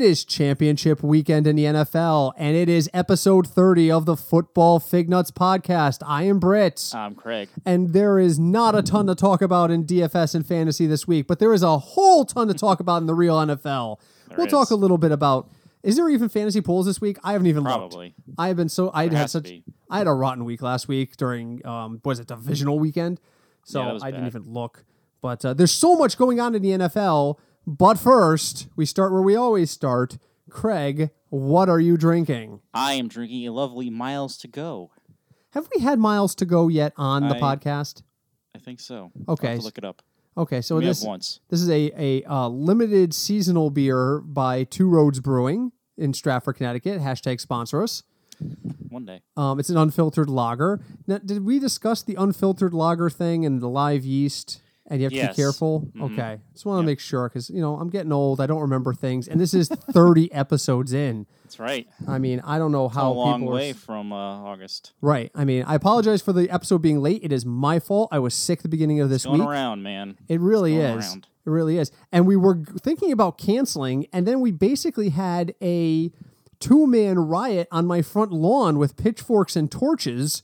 It is championship weekend in the NFL, and it is episode 30 of the Football Fig Nuts podcast. I am Britt, I'm Craig. and there is not a ton to talk about in DFS and fantasy this week, but there is a whole ton to talk about in the real NFL. we'll talk a little bit about. Is there even fantasy polls this week? I haven't even looked. Probably. I have been so I had such. I had a rotten week last week during um was it divisional weekend, so Yeah, I didn't even look. But uh, there's so much going on in the NFL. But first, we start where we always start. Craig, what are you drinking? I am drinking a lovely Miles to Go. Have we had miles to go yet on the I- podcast? I think so. Okay. look it up. Okay, so this once. this is a a uh, limited seasonal beer by Two Roads Brewing in Stratford, Connecticut. Hashtag sponsor us. One day. Um, it's an unfiltered lager. Now, did we discuss the unfiltered lager thing and the live yeast? And you have to Yes. be careful. Mhm. Okay, just want to make sure because you know I'm getting old. I don't remember things, and this is 30 episodes in. That's right. I mean, I don't know It's how a long people are way s- from uh, August. right. I mean, I apologize for the episode being late. It is my fault. I was sick the beginning of this Going week. around, man. It really is. around. It really is. And we were thinking about canceling, and then we basically had a two man riot on my front lawn with pitchforks and torches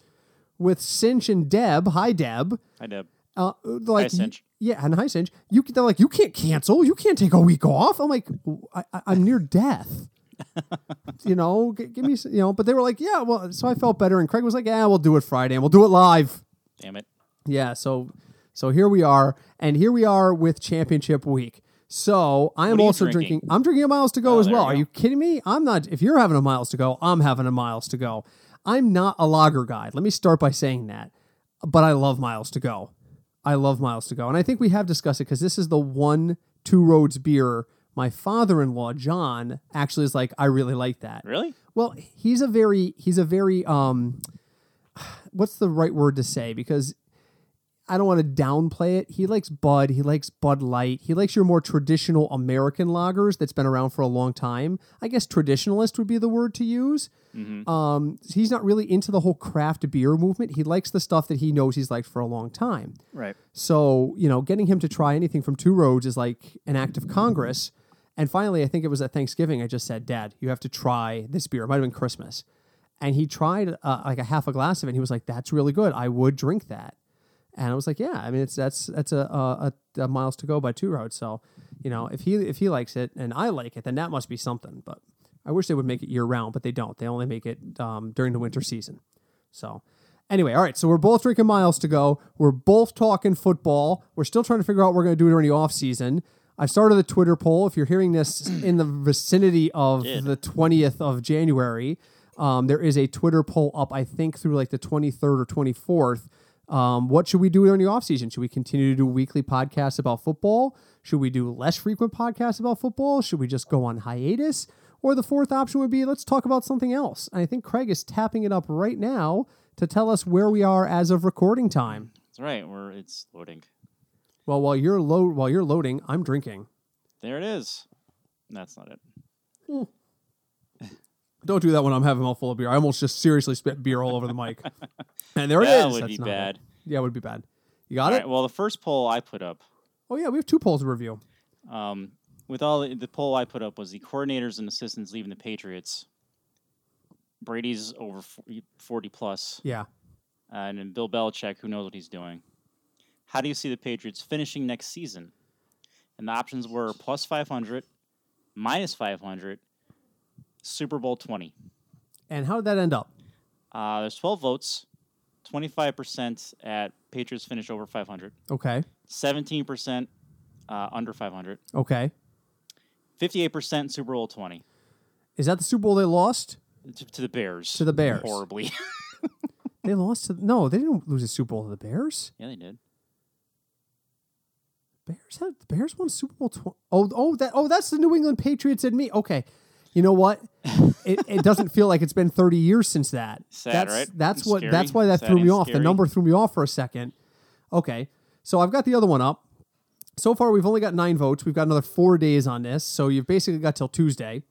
with Cinch and Deb. Hi, Deb. Hi, Deb. Uh, like, Cinch. yeah, and hi, Cinch. You, they're like, you can't cancel. You can't take a week off. I'm like, I, I, I'm near death. you know, g- give me, you know, but they were like, yeah, well, so I felt better. And Craig was like, yeah, we'll do it Friday and we'll do it live. Damn it. Yeah, so so here we are, and here we are with championship week. So I am you also drinking? drinking. I'm drinking a miles to go Oh, as well. we Are you kidding me? I'm not. If you're having a miles to go, I'm having a miles to go. I'm not a lager guy. Let me start by saying that. But I love miles to go. I love miles to go, and I think we have discussed it because this is the one two roads beer. My father-in-law John actually is like, I really like that. Really? Well, he's a very he's a very um what's the right word to say because I don't want to downplay it. He likes Bud, he likes Bud Light. He likes your more traditional American lagers that's been around for a long time. I guess traditionalist would be the word to use. Mm-hmm. Um he's not really into the whole craft beer movement. He likes the stuff that he knows he's liked for a long time. Right. So, you know, getting him to try anything from Two Roads is like an act of Congress. And finally, I think it was at Thanksgiving, I just said, Dad, you have to try this beer. It might have been Christmas. And he tried uh, like a half a glass of it. And he was like, that's really good. I would drink that. And I was like, yeah, I mean, it's that's that's a, a, a, miles to go by Two Roads. So, you know, if he if he likes it and I like it, then that must be something. But I wish they would make it year round, but they don't. They only make it um, during the winter season. So, anyway, all right. So we're both drinking miles to go. We're both talking football. We're still trying to figure out what we're going to do during the off season. I started a Twitter poll. If you're hearing this in the vicinity of Did. the 20th of January, um, there is a Twitter poll up. I think through like the 23rd or 24th. Um, what should we do during the off season? Should we continue to do weekly podcasts about football? Should we do less frequent podcasts about football? Should we just go on hiatus? Or the fourth option would be let's talk about something else. And I think Craig is tapping it up right now to tell us where we are as of recording time. That's right. We're it's loading. Well, while you're load while you're loading, I'm drinking. There it is. That's not it. Don't do that when I'm having a mouthful of beer. I almost just seriously spit beer all over the mic. And there it is. that it is. would That's be not it. bad. Yeah, it would be bad. You got All it? right. Well, the first poll I put up, Oh yeah, we have two polls to review. um, with all the, the poll I put up was the coordinators and assistants leaving the Patriots. Brady's over 40, 40 plus. Yeah. Uh, and then Bill Belichick, who knows what he's doing. How do you see the Patriots finishing next season? And the options were plus 500, minus 500, Super Bowl 20. And how did that end up? Uh, there's 12 votes, 25% at Patriots finish over 500, Okay. 17% uh, under 500, Okay. 58% Super Bowl 20 Is that the Super Bowl they lost? to, to the Bears. To the Bears. Horribly. They lost to no, they didn't lose a Super Bowl to the Bears. yeah, they did. Bears had the Bears won Super Bowl. Tw- oh, oh, that oh, that's the New England Patriots and me. Okay, you know what? it, it doesn't feel like it's been thirty years since that. Sad, that's, right? That's And what. scary. That's why that Sad threw me off. The number threw me off for a second. Okay, so I've got the other one up. So far, we've only got nine votes. We've got another four days on this, so you've basically got till Tuesday,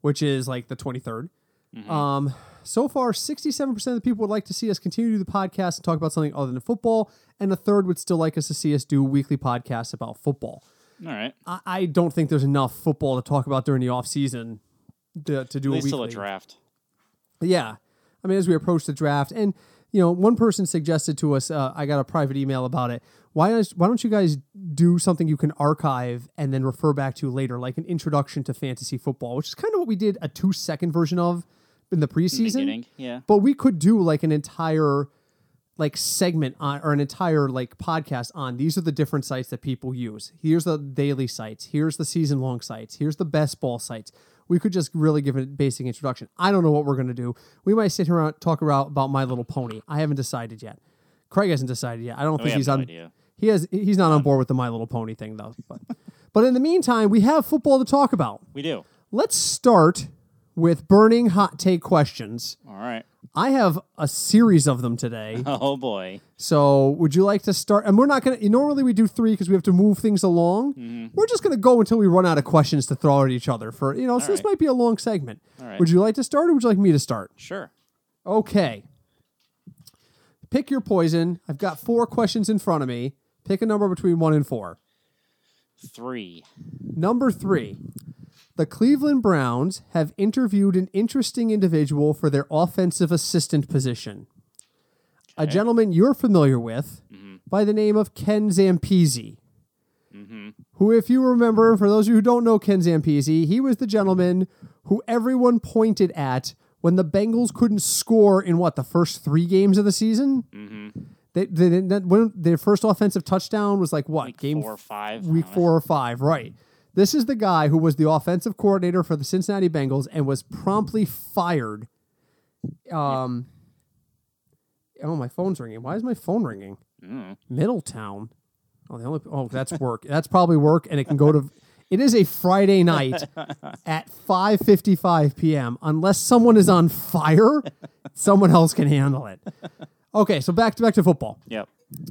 which is like the 23rd. Mm-hmm. Um, so far, sixty-seven percent of the people would like to see us continue to do the podcast and talk about something other than football, and a third would still like us to see us do weekly podcasts about football. All right. I, I don't think there's enough football to talk about during the off season to, to do At a least weekly. till a draft. Yeah. I mean, as we approach the draft, and you know, one person suggested to us, uh, I got a private email about it. Why don't why don't you guys do something you can archive and then refer back to later, like an introduction to fantasy football, which is kind of what we did a two second version of in the In the preseason. beginning. Yeah. But we could do like an entire like segment on or an entire like podcast on these are the different sites that people use. Here's the daily sites. Here's the season long sites. Here's the best ball sites. We could just really give a basic introduction. I don't know what we're gonna do. We might sit here and talk about, about My Little Pony. I haven't decided yet. Craig hasn't decided yet. I don't We think he's no on. idea. He has. He's not on um, board with the My Little Pony thing though. But but in the meantime, we have football to talk about. We do. Let's start with burning hot take questions. All right. I have a series of them today. Oh boy. So, would you like to start? And we're not going to, normally we do three because we have to move things along. Mm-hmm. We're just going to go until we run out of questions to throw at each other for, you know, so this might be a long segment. All right. Would you like to start or would you like me to start? Sure. Okay. Pick your poison. I've got four questions in front of me. Pick a number between one and four. Three. Number three. The Cleveland Browns have interviewed an interesting individual for their offensive assistant position. A gentleman you're familiar with mm-hmm. by the name of Ken Zampese. Mm-hmm. Who, if you remember, for those of you who don't know Ken Zampese, he was the gentleman who everyone pointed at when the Bengals couldn't score in what, the first three games of the season? Mm-hmm. They, they, that, when their first offensive touchdown was like what? Week game four or five. Week know. four or five, right? This is the guy who was the offensive coordinator for the Cincinnati Bengals and was promptly fired. Um, oh, my phone's ringing. Why is my phone ringing? Mm. Middletown. Oh, the only oh that's work. that's probably work, and it can go to. It is a Friday night at five fifty five p.m. Unless someone is on fire, someone else can handle it. Okay, so back to back to football. Yep.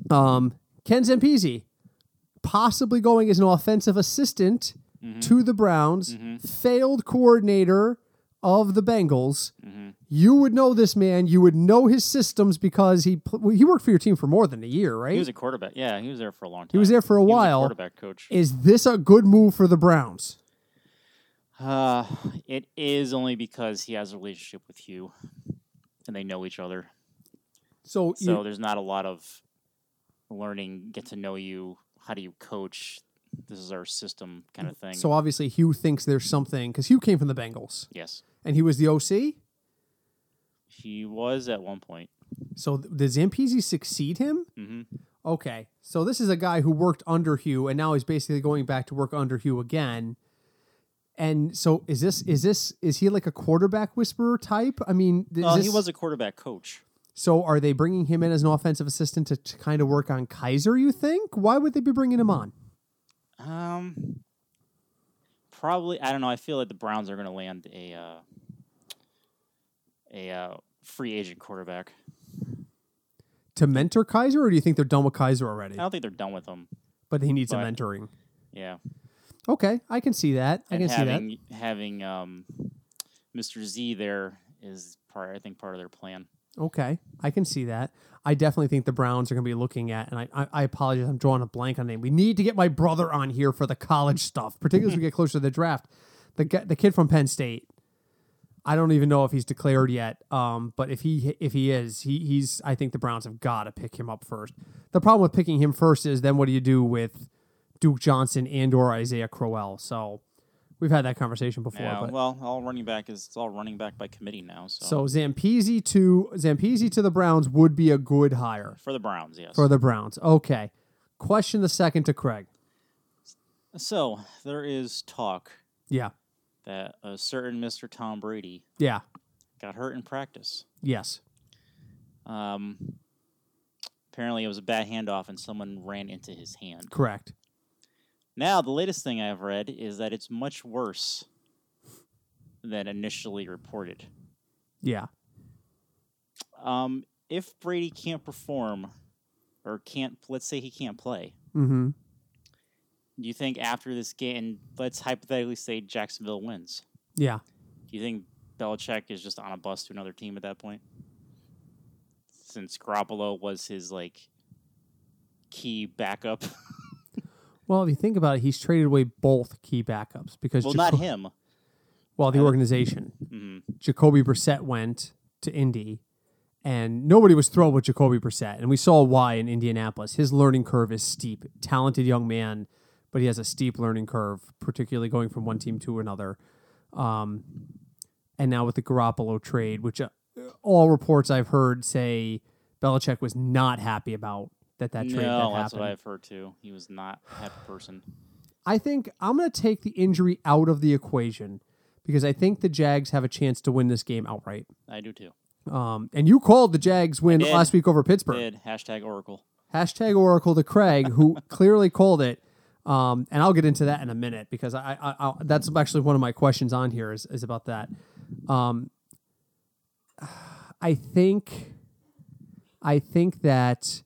Um, Ken Zampese, possibly going as an offensive assistant to the Browns, failed coordinator of the Bengals. You would know this man. You would know his systems because he well, he worked for your team for more than a year, right? He was a quarterback. Yeah, he was there for a long time. He was there for a He while. quarterback coach. Is this a good move for the Browns? Uh, it is only because he has a relationship with Hugh, and they know each other. So, So you, there's not a lot of learning, get to know you, how do you coach. This is our system kind of thing. so obviously Hugh thinks there's something because Hugh came from the Bengals yes, and he was the OC. he was at one point. So th- did succeed him? hmm Okay, so this is a guy who worked under Hugh, and now he's basically going back to work under Hugh again. And so, is this is this is he like a quarterback whisperer type? I mean, is Well, he this- was a quarterback coach. So, are they bringing him in as an offensive assistant to, to kind of work on Kizer? You think? Why would they be bringing him on? Um, probably. I don't know. I feel like the Browns are going to land a uh, a uh, free agent quarterback. To mentor Kizer, or do you think they're done with Kizer already? I don't think they're done with him. But he needs some But- mentoring. Yeah, Okay, I can see that. I and can see that. having having um, Mr. Z there is part. I think part of their plan. Okay, I can see that. I definitely think the Browns are going to be looking at, and I, I, I apologize, I'm drawing a blank on name. We need to get my brother on here for the college stuff, particularly as we get closer to the draft. The the kid from Penn State. I don't even know if he's declared yet. Um, but if he if he is, he he's. I think the Browns have got to pick him up first. The problem with picking him first is then what do you do with Duke Johnson and or Isaiah Crowell? So we've had that conversation before. Yeah. but Well, all running back is it's all running back by committee now. So, so Zampese to Zampese to the Browns would be a good hire. for the Browns, yes. For the Browns. Okay. Question the second to Craig. so there is talk Yeah. that a certain Mr. Tom Brady Yeah. got hurt in practice. Yes. Um, apparently, it was a bad handoff, and someone ran into his hand. Correct. Now, the latest thing I've read is that it's much worse than initially reported. Yeah. Um, if Brady can't perform, or can't, let's say he can't play, Mm-hmm. do you think after this game, and let's hypothetically say Jacksonville wins, Yeah. do you think Belichick is just on a bus to another team at that point? Since Garoppolo was his like key backup. Well, if you think about it, he's traded away both key backups because Well, Jaco- not him. well, the organization. hmm Jacoby Brissett went to Indy, and nobody was thrilled with Jacoby Brissett, and we saw why in Indianapolis. His learning curve is steep. Talented young man, but he has a steep learning curve, particularly going from one team to another. Um, and now with the Garoppolo trade, which uh, all reports I've heard say Belichick was not happy about that that trade no, that that's happened. what I've heard too. He was not a happy person. I think I'm going to take the injury out of the equation because I think the Jags have a chance to win this game outright. I do too. Um, and you called the Jags win last week over Pittsburgh. Did hashtag Oracle. Hashtag Oracle to Craig, who clearly called it. Um, and I'll get into that in a minute because I, I, I that's actually one of my questions on here is, is about that. Um, I think, I think that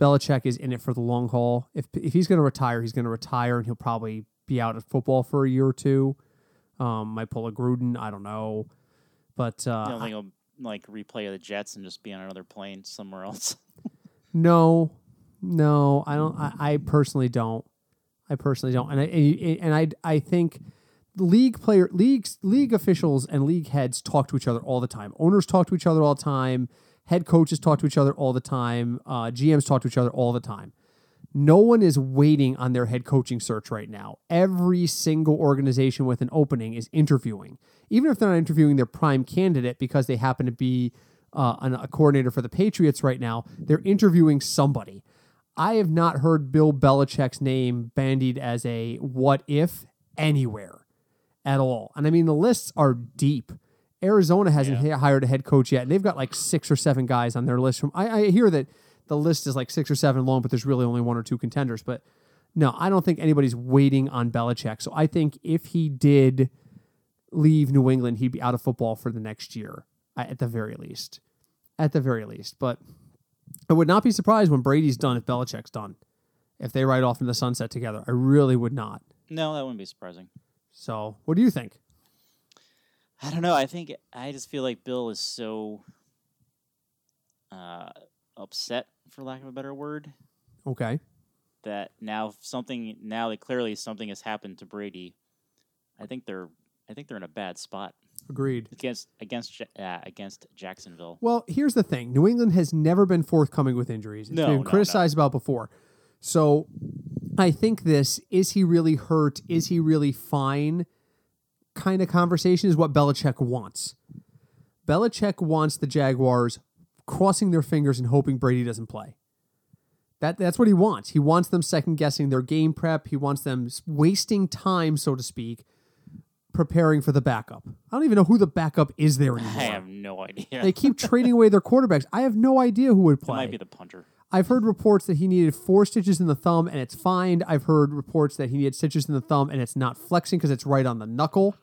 Belichick is in it for the long haul. If if he's going to retire, he's going to retire, and he'll probably be out of football for a year or two. Um, might pull a Gruden, I don't know, but uh, I don't think he'll like replay the Jets and just be on another plane somewhere else. No, no, I don't. I, I personally don't. I personally don't, and I and I I think league player leagues league officials and league heads talk to each other all the time. Owners talk to each other all the time. Head coaches talk to each other all the time. Uh, GMs talk to each other all the time. No one is waiting on their head coaching search right now. Every single organization with an opening is interviewing, even if they're not interviewing their prime candidate because they happen to be uh, an, a coordinator for the Patriots right now. They're interviewing somebody. I have not heard Bill Belichick's name bandied as a what if anywhere at all. And I mean, the lists are deep. Arizona hasn't hi- hired a head coach yet, and they've got like six or seven guys on their list. From I, I hear that the list is like six or seven long, but there's really only one or two contenders. But no, I don't think anybody's waiting on Belichick. So I think if he did leave New England, he'd be out of football for the next year, at the very least. At the very least. But I would not be surprised when Brady's done if Belichick's done. If they ride off in the sunset together. I really would not. no, that wouldn't be surprising. So what do you think? I don't know. I think I just feel like Bill is so uh, upset, for lack of a better word, Okay. that now something now that clearly something has happened to Brady. I think they're I think they're in a bad spot Agreed. against against uh, against Jacksonville. Well, here's the thing. New England has never been forthcoming with injuries. It's No, been no, no. criticized about before. So I think this is he really hurt? Is he really fine? Kind of conversation is what Belichick wants. Belichick wants the Jaguars crossing their fingers and hoping Brady doesn't play. That that's what he wants. He wants them second guessing their game prep. He wants them wasting time, so to speak, preparing for the backup. I don't even know who the backup is there anymore. I have no idea. They keep trading away their quarterbacks. I have no idea who would it play. might be the punter. I've heard reports that he needed four stitches in the thumb and it's fine. I've heard reports that he needed stitches in the thumb and it's not flexing because it's right on the knuckle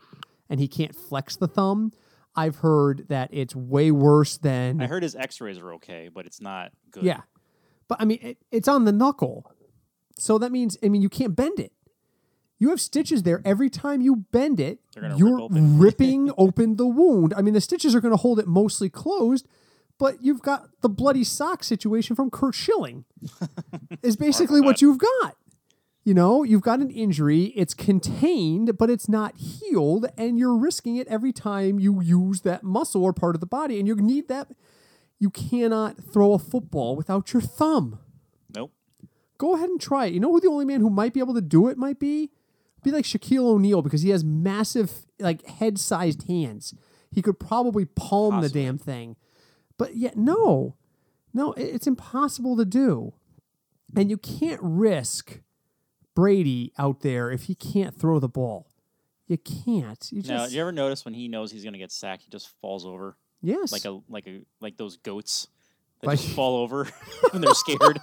and he can't flex the thumb. I've heard that it's way worse than I heard his X-rays are okay, but it's not good. yeah, but I mean it, it's on the knuckle, so that means I mean you can't bend it. You have stitches there every time you bend it. They're rip You're open. ripping open the wound. I mean the stitches are going to hold it mostly closed, but you've got the bloody sock situation from Curt Schilling. is basically what you've got. You know, you've got an injury, it's contained, but it's not healed, and you're risking it every time you use that muscle or part of the body, and you need that. You cannot throw a football without your thumb. Nope. Go ahead and try it. You know who the only man who might be able to do it might be? Be like Shaquille O'Neal because he has massive, like head sized hands. He could probably palm Possibly. the damn thing. But yet, no, no, it's impossible to do. And you can't risk Brady out there if he can't throw the ball. You can't. You Now, just do you ever notice when he knows he's going to get sacked, he just falls over yes. like a like a like those goats that Like- just fall over when they're scared.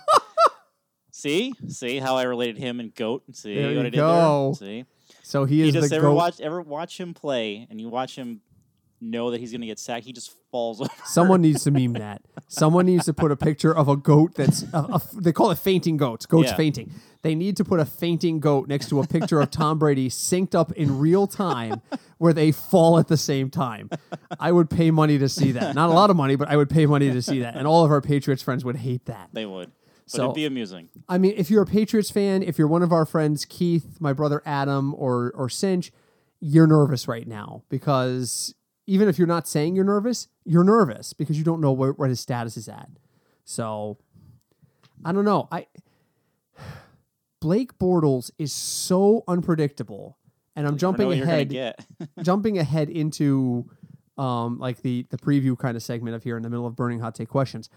See, see how I related him and goat. See There what you I did go. there. See, so he you is just the ever goat. watch ever watch him play, and you watch him know that he's going to get sacked. He just falls over. Someone needs to meme that. Someone needs to put a picture of a goat that's a, a- they call it fainting goats. Goats Yeah. fainting. They need to put a fainting goat next to a picture of Tom Brady synced up in real time where they fall at the same time. I would pay money to see that. Not a lot of money, but I would pay money to see that. And all of our Patriots friends would hate that. They would. But So it'd be amusing. I mean, if you're a Patriots fan, if you're one of our friends, Keith, my brother Adam, or or Cinch, you're nervous right now because even if you're not saying you're nervous, you're nervous because you don't know where, where his status is at. So I don't know. I Blake Bortles is so unpredictable, and I'm I don't know jumping what you're gonna ahead jumping ahead into um, like the the preview kind of segment of here in the middle of burning hot take questions.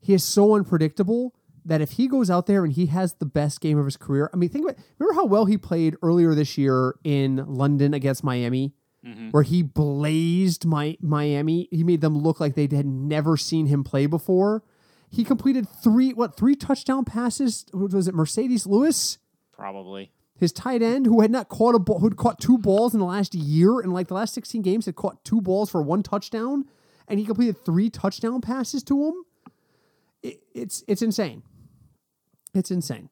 He is so unpredictable that if he goes out there and he has the best game of his career, I mean, think about remember how well he played earlier this year in London against Miami, Mhm. where he blazed my Miami. He made them look like they had never seen him play before. He completed three what three touchdown passes? Was it Marcedes Lewis? Probably. his tight end who had not caught a ball, who'd caught two balls in the last year, and like the last 16 games, had caught two balls for one touchdown, and he completed three touchdown passes to him. It, it's it's insane. It's insane.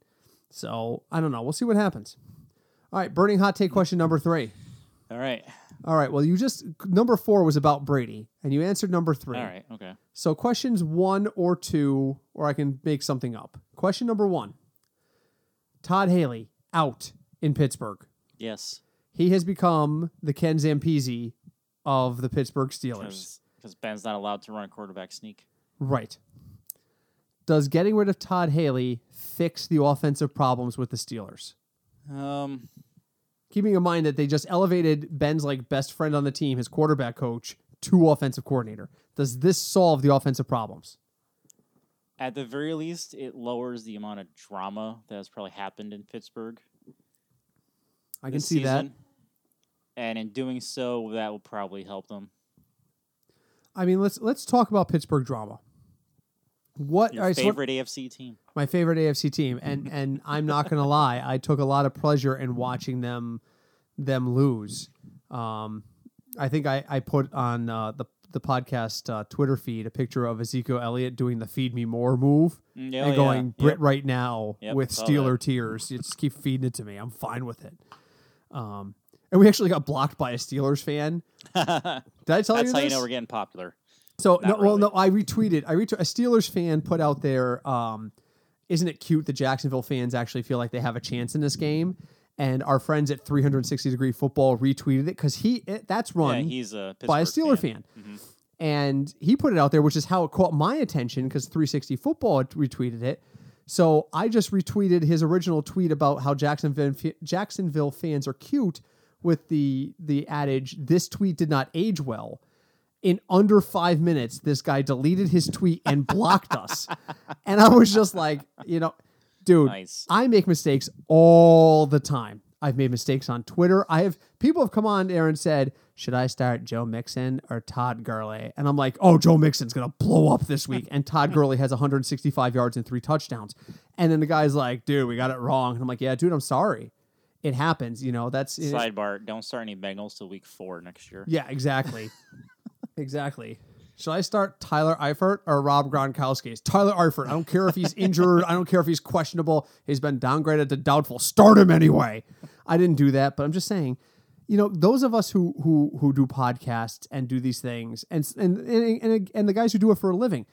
So I don't know. We'll see what happens. All right, burning hot take question number three. All right. All right. Well, you just number four was about Brady, and you answered number three. All right. Okay. So questions one or two, or I can make something up. Question number one: Todd Haley out in Pittsburgh. Yes. He has become the Ken Zampese of the Pittsburgh Steelers. Because Ben's not allowed to run a quarterback sneak. Right. Does getting rid of Todd Haley fix the offensive problems with the Steelers? Um. Keeping in mind that they just elevated Ben's like best friend on the team, his quarterback coach, to offensive coordinator. Does this solve the offensive problems? At the very least, it lowers the amount of drama that has probably happened in Pittsburgh. I can see that. And in doing so, that will probably help them. I mean, let's let's talk about Pittsburgh drama. What Your right, so what- favorite AFC team. my favorite AFC team, and and I'm not gonna lie, I took a lot of pleasure in watching them them lose. Um, I think I I put on uh, the the podcast uh, Twitter feed a picture of Ezekiel Elliott doing the "Feed Me More" move yeah, and yeah. going Brit Yep. right now Yep, with Steeler tears. You just keep feeding it to me. I'm fine with it. Um, and we actually got blocked by a Steelers fan. Did I tell That's you That's how you know we're getting popular. So no, Not well, no, I retweeted. I retweeted. A Steelers fan put out there. Um, isn't it cute that Jacksonville fans actually feel like they have a chance in this game? And our friends at 360 Degree Football retweeted it because he it, that's run yeah, he's a by a Steeler fan. Mhm. And he put it out there, which is how it caught my attention because 360 Football retweeted it. So I just retweeted his original tweet about how Jacksonville Jacksonville fans are cute with the the adage "This tweet did not age well." In under five minutes, this guy deleted his tweet and blocked us, and I was just like, you know, dude, Nice. I make mistakes all the time. I've made mistakes on Twitter. I have people have come on there and said, "Should I start Joe Mixon or Todd Gurley?" And I'm like, "Oh, Joe Mixon's gonna blow up this week." And Todd Gurley has 165 yards and three touchdowns. And then the guy's like, "Dude, we got it wrong." And I'm like, "Yeah, dude, I'm sorry. It happens. You know, that's Sidebar: Don't start any Bengals till week four next year. yeah, exactly, exactly." Should I start Tyler Eifert or Rob Gronkowski? It's Tyler Eifert. I don't care if he's injured. I don't care if he's questionable. He's been downgraded to doubtful. Start him anyway. I didn't do that, but I'm just saying, you know, those of us who who who do podcasts and do these things, and and and and, and the guys who do it for a living,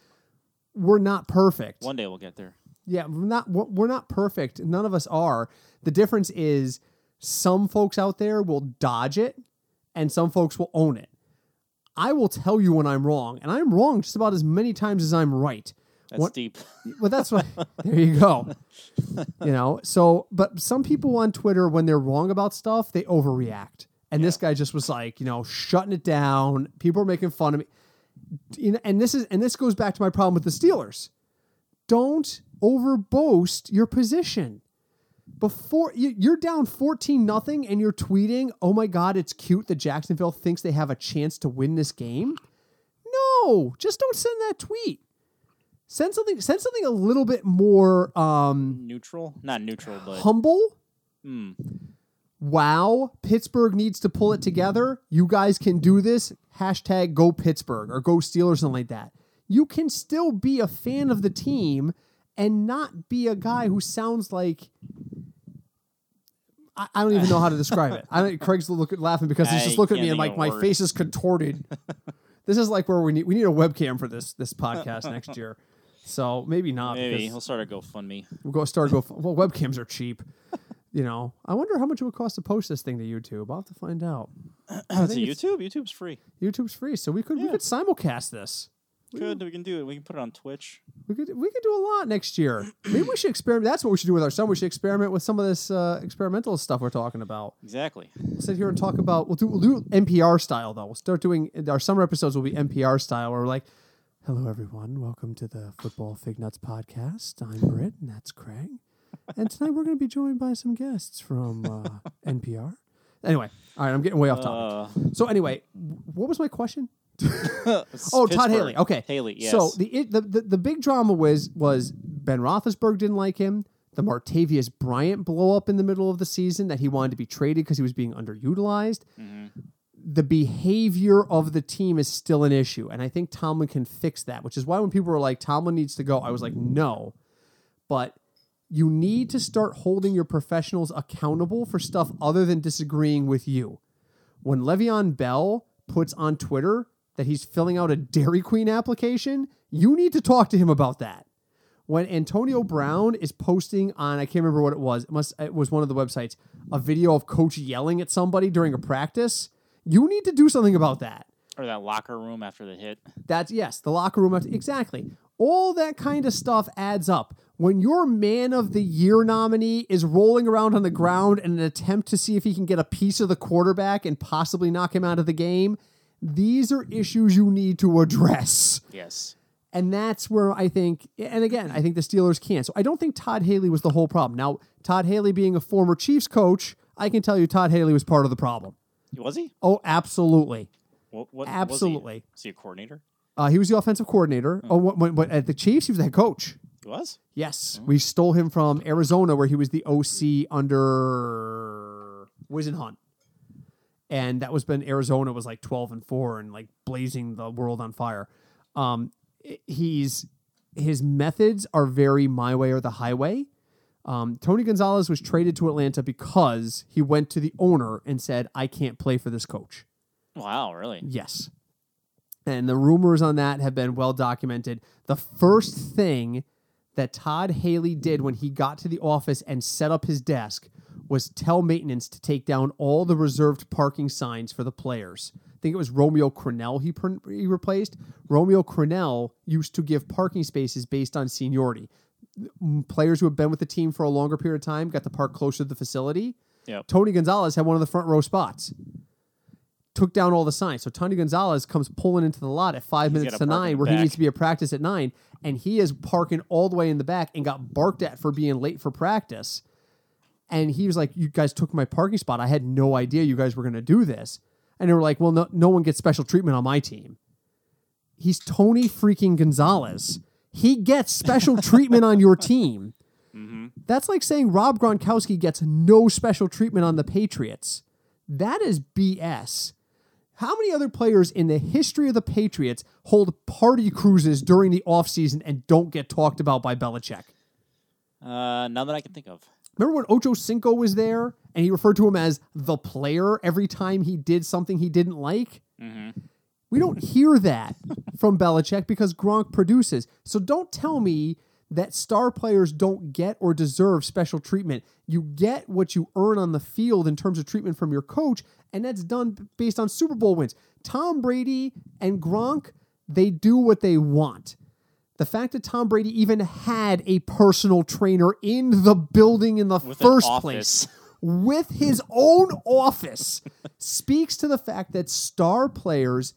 we're not perfect. One day we'll get there. Yeah, we're not we're not perfect. None of us are. The difference is some folks out there will dodge it and some folks will own it. I will tell you when I'm wrong, and I'm wrong just about as many times as I'm right. That's What- deep. Well, that's what. there you go. You know. So, but some people on Twitter, when they're wrong about stuff, they overreact. And this guy just was like, you know, shutting it down. People are making fun of me. You know, and this is and this goes back to my problem with the Steelers. Don't overboast your position. Before you, you're down 14 nothing and you're tweeting, "Oh my god, it's cute that Jacksonville thinks they have a chance to win this game." No, just don't send that tweet. Send something send something a little bit more um Neutral? Not neutral, but humble. hmm. Wow, Pittsburgh needs to pull it together. You guys can do this. Hashtag go Pittsburgh or go Steelers, something like that. You can still be a fan of the team and not be a guy who sounds like I, I don't even know how to describe it. I don't, Craig's look, laughing because he's just I looking at me and think like of my face is contorted. this is like where we need we need a webcam for this this podcast next year. So maybe not. Maybe because he'll start a GoFundMe. We'll go start go. Well, webcams are cheap. You know, I wonder how much it would cost to post this thing to YouTube. I'll have to find out. I Is it think it's- YouTube? YouTube's free. YouTube's free, so we could we Yeah. could simulcast this. Good, we can do it. We can put it on Twitch. We could we could do a lot next year. Maybe we should experiment. That's what we should do with our son. We should experiment with some of this uh, experimental stuff we're talking about. Exactly. We'll sit here and talk about. We'll do we'll do NPR style though. We'll start doing our summer episodes will be NPR style, where we're like, "Hello everyone, welcome to the Football Fig Nuts podcast. I'm Britt, and that's Craig, and tonight we're going to be joined by some guests from uh, NPR." Anyway, all right, I'm getting way off topic. Uh, So anyway, what was my question? Oh, Todd Haley. Okay. Haley, yes. So the, the the the big drama was was Ben Roethlisberger didn't like him. The Martavis Bryant blow up in the middle of the season that he wanted to be traded because he was being underutilized. Mm-hmm. The behavior of the team is still an issue, and I think Tomlin can fix that. Which is why when people were like Tomlin needs to go, I was like, no. But you need to start holding your professionals accountable for stuff other than disagreeing with you when Le'Veon Bell puts on Twitter that he's filling out a Dairy Queen application, you need to talk to him about that. When Antonio Brown is posting on, I can't remember what it was, it must it was one of the websites, a video of coach yelling at somebody during a practice, you need to do something about that. or that locker room after the hit. That's yes, the locker room. after Exactly. All that kind of stuff adds up. When your man of the year nominee is rolling around on the ground in an attempt to see if he can get a piece of the quarterback and possibly knock him out of the game, these are issues you need to address. Yes. And that's where I think, and again, I think the Steelers can't. So I don't think Todd Haley was the whole problem. Now, Todd Haley being a former Chiefs coach, I can tell you Todd Haley was part of the problem. Was he? Oh, absolutely. What, what, Absolutely. Was he? Was he a coordinator? Uh, he was the offensive coordinator. Oh, when, at the Chiefs, he was the head coach. He was? Yes, we stole him from Arizona, where he was the OC under Whisenhunt, and that was when Arizona was like twelve and four and like blazing the world on fire. Um, he's his methods are very my way or the highway. Um, Tony Gonzalez was traded to Atlanta because he went to the owner and said, "I can't play for this coach." Wow, really? Yes. And the rumors on that have been well documented. The first thing that Todd Haley did when he got to the office and set up his desk was tell maintenance to take down all the reserved parking signs for the players. I think it was Romeo Crennel he, he replaced. Romeo Crennel used to give parking spaces based on seniority. Players who have been with the team for a longer period of time got to park closer to the facility. Yep. Tony Gonzalez had one of the front row spots. Took down all the signs. So Tony Gonzalez comes pulling into the lot at five minutes gotta to nine, where he needs to be at practice at nine, and he is parking all the way in the back and got barked at for being late for practice. And he was like, "You guys took my parking spot. I had no idea you guys were going to do this." And they were like, "Well, no, no one gets special treatment on my team." He's Tony freaking Gonzalez. He gets special treatment on your team. That's like saying Rob Gronkowski gets no special treatment on the Patriots. That is BS. How many other players in the history of the Patriots hold party cruises during the offseason and don't get talked about by Belichick? Uh, none that I can think of. Remember when Ocho Cinco was there and he referred to him as the player every time he did something he didn't like? Mm-hmm. We don't hear that from Belichick because Gronk produces. So don't tell me that star players don't get or deserve special treatment. You get what you earn on the field in terms of treatment from your coach, and that's done based on Super Bowl wins. Tom Brady and Gronk, they do what they want. The fact that Tom Brady even had a personal trainer in the building in the With first place with his own office speaks to the fact that star players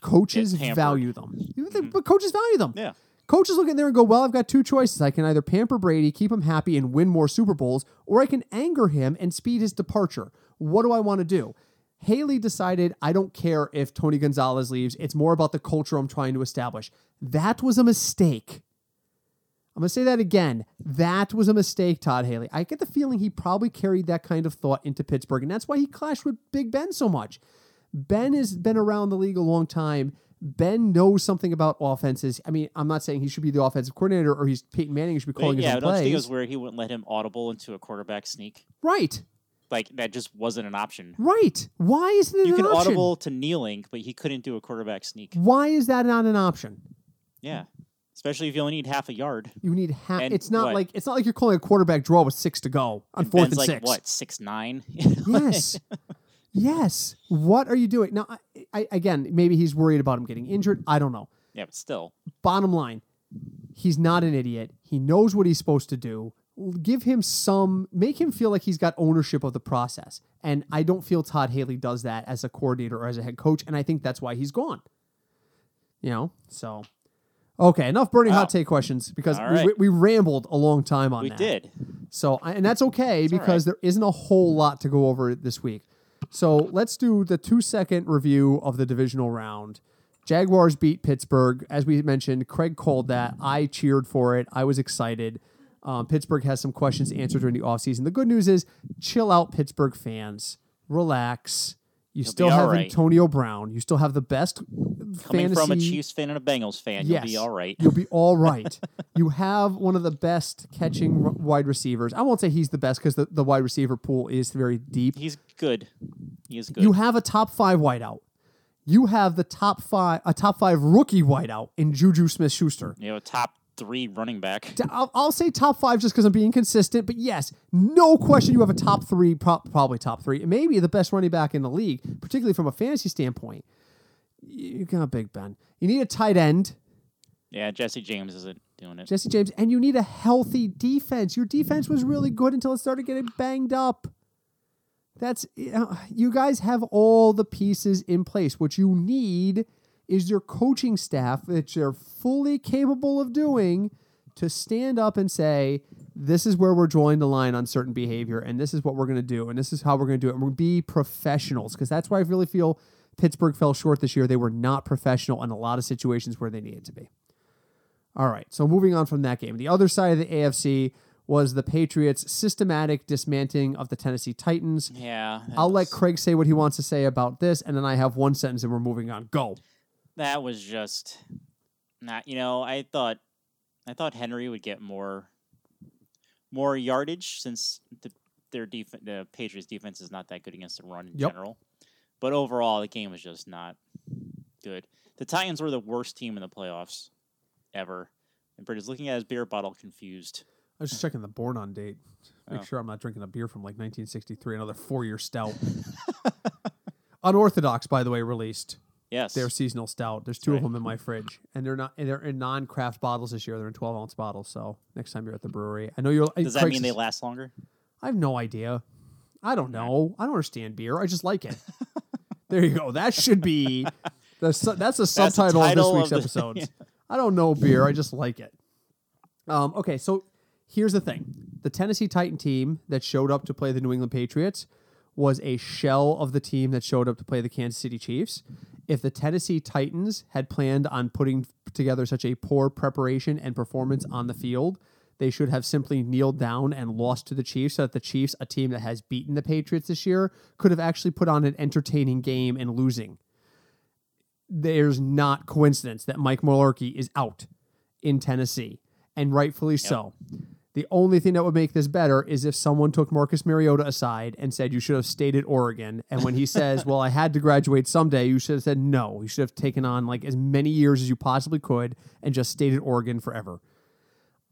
coaches value them. Think- But coaches value them. Yeah. Coaches look in there and go, well, I've got two choices. I can either pamper Brady, keep him happy, and win more Super Bowls, or I can anger him and speed his departure. What do I want to do? Haley decided, I don't care if Tony Gonzalez leaves. It's more about the culture I'm trying to establish. That was a mistake. I'm going to say that again. That was a mistake, Todd Haley. I get the feeling he probably carried that kind of thought into Pittsburgh, and that's why he clashed with Big Ben so much. Ben has been around the league a long time. Ben knows something about offenses. I mean, I'm not saying he should be the offensive coordinator or he's Peyton Manning should be But calling yeah, his don't own you think it was weird he wouldn't let him audible into a quarterback sneak? Right, Like that just wasn't an option. right. Why isn't it You an can option? audible to kneeling, but he couldn't do a quarterback sneak. Why is that not an option? Yeah. especially if you only need half a yard. You need half. And It's not what? like it's not like you're calling a quarterback draw with six to go on And fourth Ben's and like six. what six nine? Yes. yes. What are you doing now? I, I, again, maybe he's worried about him getting injured. I don't know. yeah, but still, Bottom line, he's not an idiot. He knows what he's supposed to do. Give him some, make him feel like he's got ownership of the process. And I don't feel Todd Haley does that as a coordinator or as a head coach. And I think that's why he's gone. You know, so. Okay, enough burning hot take questions because we, right. we, we rambled a long time on we that. did. So, and that's okay all because there isn't a whole lot to go over this week. So let's do the two second review of the divisional round. Jaguars beat Pittsburgh. As we mentioned, Craig called that. I cheered for it. I was excited. Um, Pittsburgh has some questions answered during the offseason. The good news is chill out, Pittsburgh fans. Relax. You You'll still have right. Antonio Brown. You still have the best Coming fantasy. from a Chiefs fan and a Bengals fan, Yes. you'll be all right. You'll be all right. you have one of the best catching r- wide receivers. I won't say he's the best because the, the wide receiver pool is very deep. He's good. He is good. You have a top five wideout. You have the top five, a top five rookie wideout in Juju Smith Schuster. You have a top three running back. I'll, I'll say top five just because I'm being consistent, but yes, no question you have a top three, pro- probably top three, maybe the best running back in the league, particularly from a fantasy standpoint. You got Big Ben. You need a tight end. Yeah, Jesse James isn't doing it. Jesse James, and you need a healthy defense. Your defense was really good until it started getting banged up. That's you, know, you guys have all the pieces in place. What you need is your coaching staff, that they're fully capable of doing, to stand up and say, "This is where we're drawing the line on certain behavior, and this is what we're going to do, and this is how we're going to do it." And we're be professionals, because that's why I really feel Pittsburgh fell short this year. They were not professional in a lot of situations where they needed to be. All right. So moving on from that game, the other side of the AFC was the Patriots' systematic dismantling of the Tennessee Titans. Yeah, I'll let Craig say what he wants to say about this, and then I have one sentence and we're moving on. Go. That was just not. You know, I thought I thought Henry would get more more yardage since the, their def- the Patriots defense is not that good against the run in Yep. general. But overall, the game was just not good. The Titans were the worst team in the playoffs ever. And Britt is looking at his beer bottle confused. I was just checking the born on date. Make Oh. sure I'm not drinking a beer from like 1963, another four year stout. Unorthodox, by the way, released Yes. their seasonal stout. There's two of them in my fridge, and they're not. And they're in non craft bottles this year. They're in 12 ounce bottles. So next time you're at the brewery, I know you're. Does that Craig's- mean they last longer? I have no idea. I don't know. I don't understand beer. I just like it. there you go. That should be the su- that's the subtitle of this week's of the- episodes. I don't know beer. I just like it. Um, okay, so here's the thing: the Tennessee Titan team that showed up to play the New England Patriots was a shell of the team that showed up to play the Kansas City Chiefs. If the Tennessee Titans had planned on putting together such a poor preparation and performance on the field, they should have simply kneeled down and lost to the Chiefs so that the Chiefs, a team that has beaten the Patriots this year, could have actually put on an entertaining game and losing. There's not coincidence that Mike Mularkey is out in Tennessee, and rightfully so. The only thing that would make this better is if someone took Marcus Mariota aside and said, You should have stayed at Oregon. And when he says, Well, I had to graduate someday, you should have said, No. You should have taken on like as many years as you possibly could and just stayed at Oregon forever.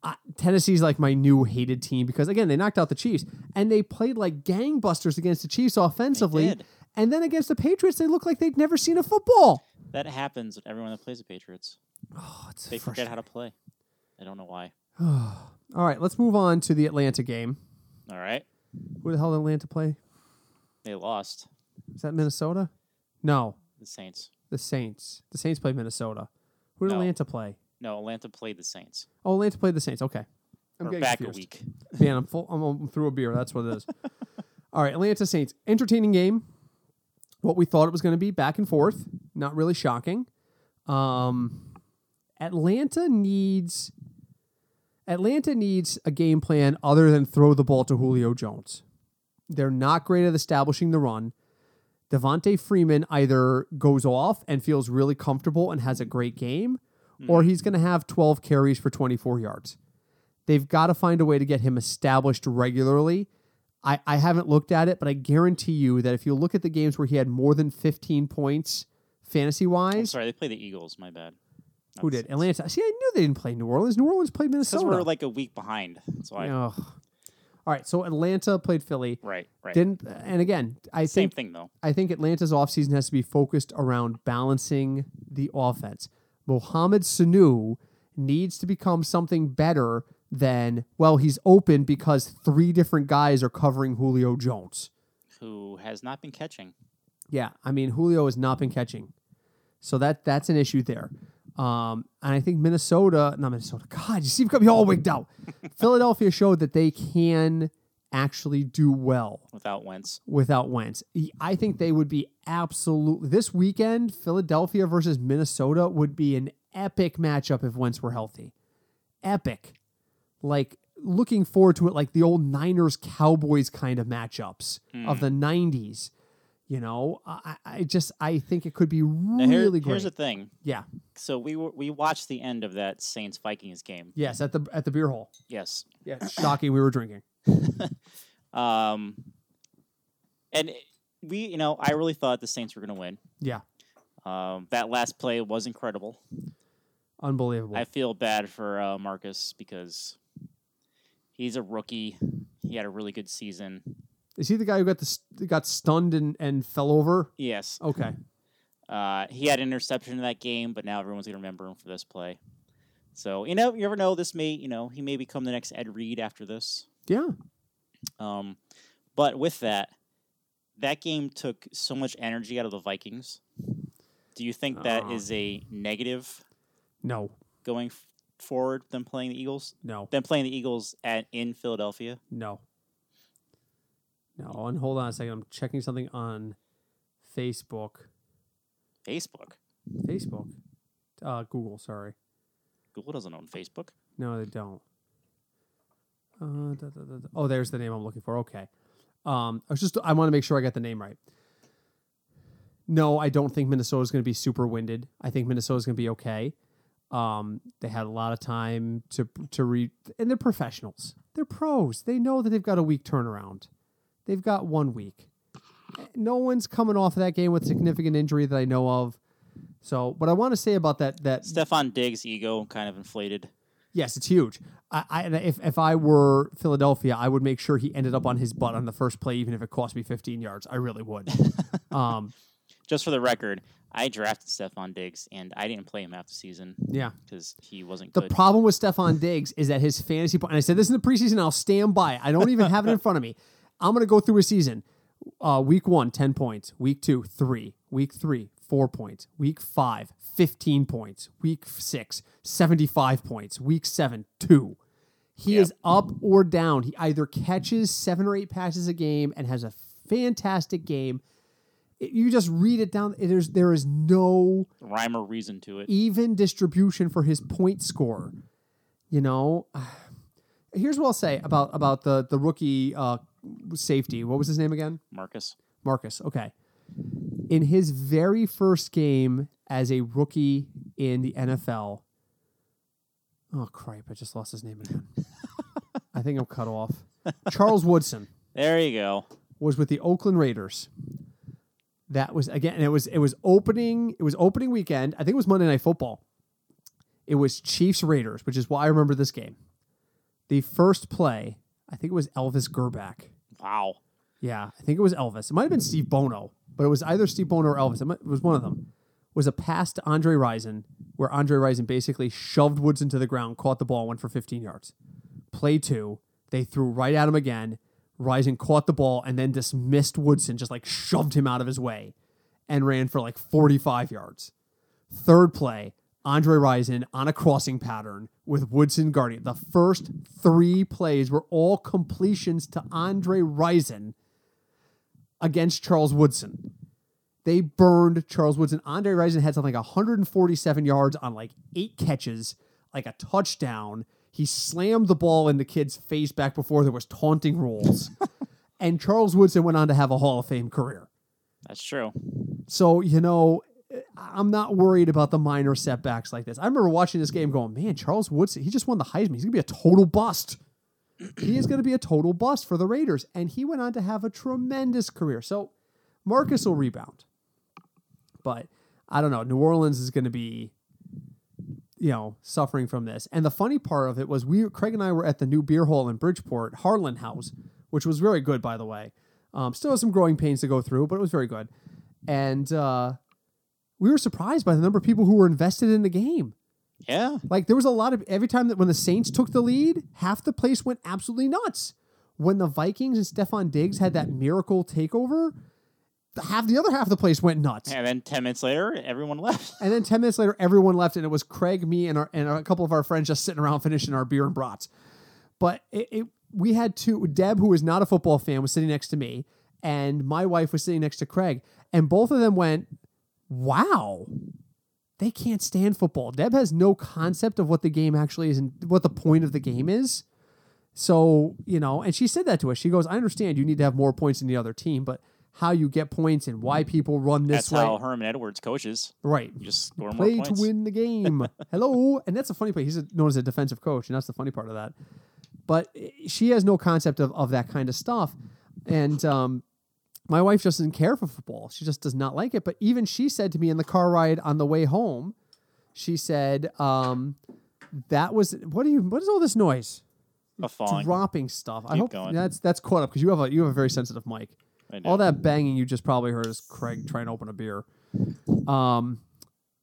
Uh, Tennessee's like my new hated team because, again, they knocked out the Chiefs and they played like gangbusters against the Chiefs offensively. And then against the Patriots, they look like they'd never seen a football. That happens with everyone that plays the Patriots. Oh, it's They forget how to play. I don't know why. All right, let's move on to the Atlanta game. All right. Who the hell did Atlanta play? They lost. Is that Minnesota? No, The Saints. the Saints. The Saints played Minnesota. Who did No. Atlanta play? No, Atlanta played the Saints. Oh, Atlanta played the Saints. Okay. I'm getting back confused. a week. Man, I'm full. I'm, I'm through a beer. That's what it is. All right, Atlanta Saints. Entertaining game. What we thought it was going to be, back and forth. Not really shocking. Um, Atlanta needs. Atlanta needs a game plan other than throw the ball to Julio Jones. They're not great at establishing the run. Devonta Freeman either goes off and feels really comfortable and has a great game, or hmm. he's going to have 12 carries for 24 yards. They've got to find a way to get him established regularly. I, I haven't looked at it, but I guarantee you that if you look at the games where he had more than 15 points fantasy wise, sorry, they play the Eagles. My bad. Who did? Atlanta. See, I knew they didn't play New Orleans. New Orleans played Because Minnesota. we're like a week behind. That's why. Ugh. All right, so Atlanta played Philly. Right, right. Didn't and again, I Same think thing though. I think Atlanta's offseason has to be focused around balancing the offense. Mohamed Sanu needs to become something better than, well, he's open because three different guys are covering Julio Jones. Who has not been catching? Yeah, I mean Julio has not been catching, so that that's an issue there. Um, and I think Minnesota, not Minnesota. God, you see, me me all wigged out. Philadelphia showed that they can actually do well without Wentz. without Wentz. I think they would be absolutely this weekend. Philadelphia versus Minnesota would be an epic matchup if Wentz were healthy. Epic, like looking forward to it, like the old Niners Cowboys kind of matchups of the '90s. You know, I, I just I think it could be Now, here- really great. here's the thing. yeah. So we were, we watched the end of that Saints Vikings game. Yes, at the at the beer hall. Yes. Yeah, shocking. We were drinking. Um, and it- we, you know, I really thought the Saints were going to win. Yeah, Um, that last play was incredible. unbelievable. I feel bad for uh, Marcus because he's a rookie. He had a really good season. Is he the guy who got the got stunned and and fell over? Yes. Okay. Uh, he had an interception in that game, but now everyone's going to remember him for this play. So, you know, you never know. This may, you know, he may become the next Ed Reed after this. Yeah. Um, but with that, that game took so much energy out of the Vikings. Do you think that is Uh. a negative No. going f- forward than playing the Eagles? No. Than playing the Eagles at in Philadelphia? No. No. And hold on a second. I'm checking something on Facebook. Facebook. Facebook. Uh, Google. Sorry. Google doesn't own Facebook. No, they don't. Uh, da, da, da. Oh, there's the name I'm looking for. Okay. Um, I was just I want to make sure I got the name right. No, I don't think Minnesota's going to be super winded. I think Minnesota's going to be okay. Um, they had a lot of time to to read, and they're professionals. They're pros. They know that they've got a week turnaround. They've got one week. No one's coming off of that game with significant injury that I know of. So, what I want to say about that that Stefon Diggs' ego kind of inflated. Yes, it's huge. I, I if if I were Philadelphia, I would make sure he ended up on his butt on the first play, even if it cost me 15 yards. I really would. um, Just for the record, I drafted Stefon Diggs, and I didn't play him half the season yeah. because he wasn't The good. problem with Stefon Diggs is that his fantasy point, and I said this in the preseason, I'll stand by. it. I don't even have it in front of me. I'm going to go through a season. Uh, week one, 10 points. Week two, three. Week three, four points. Week five, 15 points. Week six, 75 points. Week seven, two. He Yep. is up or down. He either catches seven or eight passes a game and has a fantastic game. It- you just read it down. There's there is no Rhyme or reason to it. even distribution for his point score. You know, here's what I'll say about about the the rookie uh, safety. What was his name again? Marcus. Marcus. Okay. In his very first game as a rookie in the NFL. Oh crap! I just lost his name again. I think I'm cut off. Charles Woodson There you go. was with the Oakland Raiders. That was again. It was it was opening. It was opening weekend. I think it was Monday Night Football. It was Chiefs Raiders, which is why I remember this game. The first play, I think it was Elvis Grbac. Wow. Yeah, I think it was Elvis. It might have been Steve Bono, but it was either Steve Bono or Elvis. It, it was one of them. Was a pass to Andre Rison, where Andre Rison basically shoved Woods into the ground, caught the ball, went for 15 yards. Play two, they threw right at him again. Rison caught the ball and then dismissed Woodson, just like shoved him out of his way, and ran for like 45 yards. Third play, Andre Rison on a crossing pattern with Woodson guarding. The first three plays were all completions to Andre Rison against Charles Woodson. They burned Charles Woodson. Andre Rison had something like 147 yards on like eight catches, like a touchdown. He slammed the ball in the kid's face back before there was taunting rules. and Charles Woodson went on to have a Hall of Fame career. That's true. So, you know, I'm not worried about the minor setbacks like this. I remember watching this game going, man, Charles Woodson, he just won the Heisman. He's going to be a total bust. he is going to be a total bust for the Raiders. And he went on to have a tremendous career. So Marcus will rebound. But I don't know. New Orleans is going to be you know, suffering from this. And the funny part of it was we, Craig and I were at the new beer hall in Bridgeport, Harlan Haus, which was very good, by the way. Um, still has some growing pains to go through, but it was very good. And uh, we were surprised by the number of people who were invested in the game. Yeah. Like there was a lot of every time that when the Saints took the lead, half the place went absolutely nuts. When the Vikings and Stefon Diggs had that miracle takeover, the half the other half of the place went nuts. And then 10 minutes later, everyone left. And then ten minutes later, everyone left, and it was Craig, me, and our, and a couple of our friends just sitting around finishing our beer and brats. But it, it we had two. Deb, who was not a football fan, was sitting next to me, and my wife was sitting next to Craig, and both of them went, "Wow." They can't stand football. Deb has no concept of what the game actually is and what the point of the game is. So, you know, and she said that to us. She goes, I understand you need to have more points than the other team, but how you get points and why people run this That's way. how Herman Edwards coaches. right. You just score more Play to win the game. Hello. And that's a funny part. He's a, known as a defensive coach, and that's the funny part of that. But eh, she has no concept of, of that kind of stuff. And um, my wife just doesn't care for football. She just does not like it. But even she said to me in the car ride on the way home, she said, um, that was what are you what is all this noise? A falling. Dropping stuff. I hope going. that's that's caught up because you have a you have a very sensitive mic. I do. All that banging you just probably heard is Craig trying to open a beer. Um,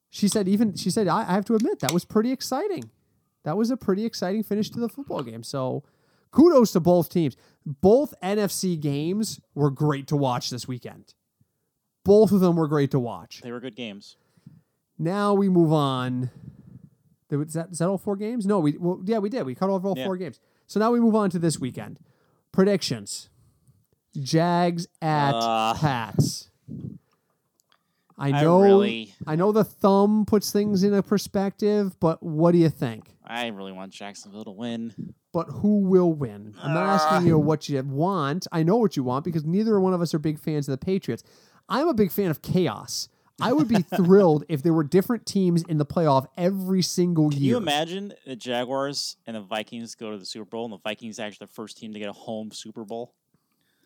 she said even she said I, I have to admit that was pretty exciting. That was a pretty exciting finish to the football game. So kudos to both teams. Both NFC games were great to watch this weekend. Both of them were great to watch. They were good games. Now we move on. Is that, is that all four games? No, we well, yeah we did. We cut off all Yeah. four games. So now we move on to this weekend. Predictions: Jags at Uh, Pats. I I know. really- I know the thumb puts things in a perspective, but what do you think? I really want Jacksonville to win. But who will win? I'm not asking you ah. what you want. I know what you want because neither one of us are big fans of the Patriots. I'm a big fan of chaos. I would be thrilled if there were different teams in the playoff every single Can year. Can you imagine the Jaguars and the Vikings go to the Super Bowl and the Vikings are actually the first team to get a home Super Bowl?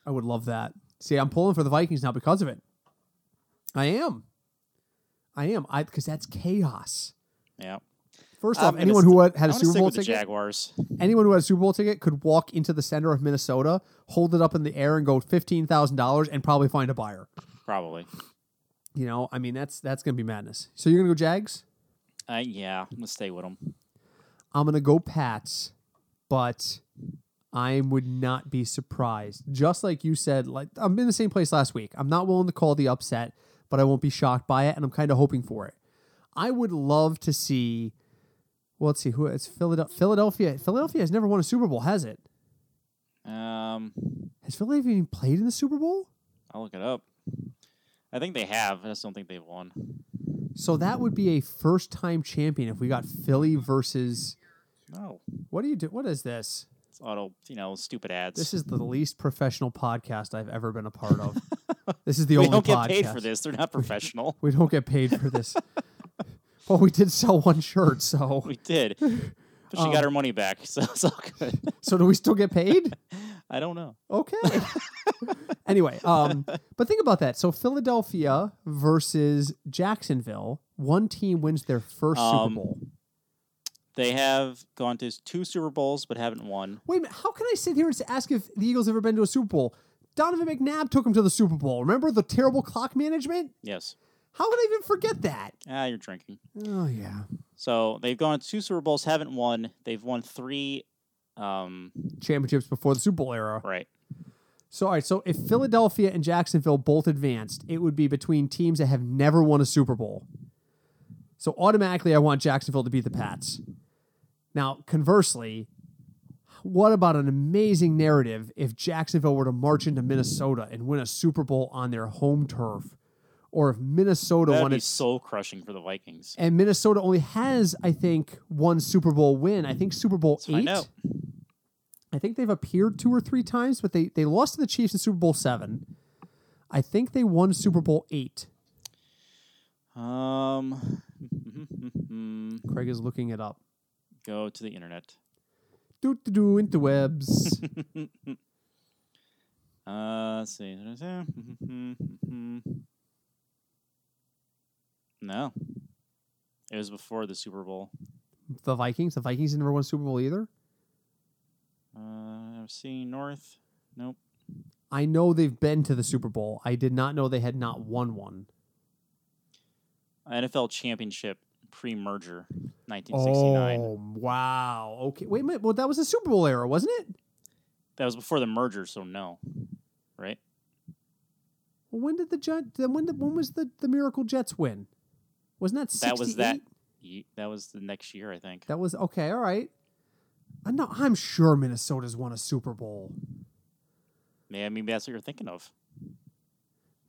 I would love that. See, I'm pulling for the Vikings now because of it. I am. I am. I because that's chaos. Yeah. First I'm off, gonna anyone who had, had I'm a gonna Super stick Bowl with the ticket, Jaguars. anyone who had a Super Bowl ticket could walk into the center of Minnesota, hold it up in the air, and go fifteen thousand dollars, and probably find a buyer. Probably. You know, I mean, that's that's gonna be madness. So you're gonna go Jags. Uh, yeah, I'm gonna stay with them. I'm gonna go Pats, but I would not be surprised. Just like you said, like I'm in the same place last week. I'm not willing to call the upset, but I won't be shocked by it, and I'm kind of hoping for it. I would love to see. Well, let's see who it's Philadelphia. Philadelphia. Philadelphia has never won a Super Bowl, has it? Um, Has Philadelphia even played in the Super Bowl? I'll look it up. I think they have. I just don't think they've won. So that would be a first-time champion if we got Philly versus. No, What do you do? What is this? it's auto. You know, stupid ads. This is the least professional podcast I've ever been a part of. this is the we only We don't get podcast. paid for this. They're not professional. We don't get paid for this. well, we did sell one shirt, so we did, but she Um, got her money back, so it's all good. so do we still get paid? I don't know. Okay. anyway, um, but think about that. So Philadelphia versus Jacksonville, one team wins their first Um, Super Bowl. They have gone to two Super Bowls but haven't won. Wait a minute. How can I sit here and ask if the Eagles ever been to a Super Bowl? Donovan McNabb took them to the Super Bowl. Remember the terrible clock management? Yes. How could I even forget that? Ah, you're drinking. Oh yeah, So they've gone to two Super Bowls, haven't won. They've won three. Um, championships before the Super Bowl era. right. So, all right. So, if Philadelphia and Jacksonville both advanced, it would be between teams that have never won a Super Bowl. So, automatically, I want Jacksonville to beat the Pats. Now, conversely, what about an amazing narrative if Jacksonville were to march into Minnesota and win a Super Bowl on their home turf? Or if Minnesota That'd won be its soul crushing for the Vikings. and Minnesota only has, I think, one Super Bowl win. I think Super Bowl Let's eight. I think they've appeared two or three times, but they they lost to the Chiefs in Super Bowl seven. I think they won Super Bowl eight. Um, Craig is looking it up. go to the internet. Do do do interwebs. Uh, let's see. No, it was before the Super Bowl. The Vikings. The Vikings never won a Super Bowl either. Uh, NFC North. Nope. I know they've been to the Super Bowl. I did not know they had not won one. NFL Championship pre-merger, 1969. Oh wow. Okay. Wait a minute. Well, that was the Super Bowl era, wasn't it? That was before the merger, so no. Right? Well, when did the Jet? Then when did, when was the the Miracle Jets win? Wasn't that 68? That was that. That was the next year, I think. That was okay. All right. I know. I'm sure Minnesota's won a Super Bowl. Yeah, maybe that's what you're thinking of.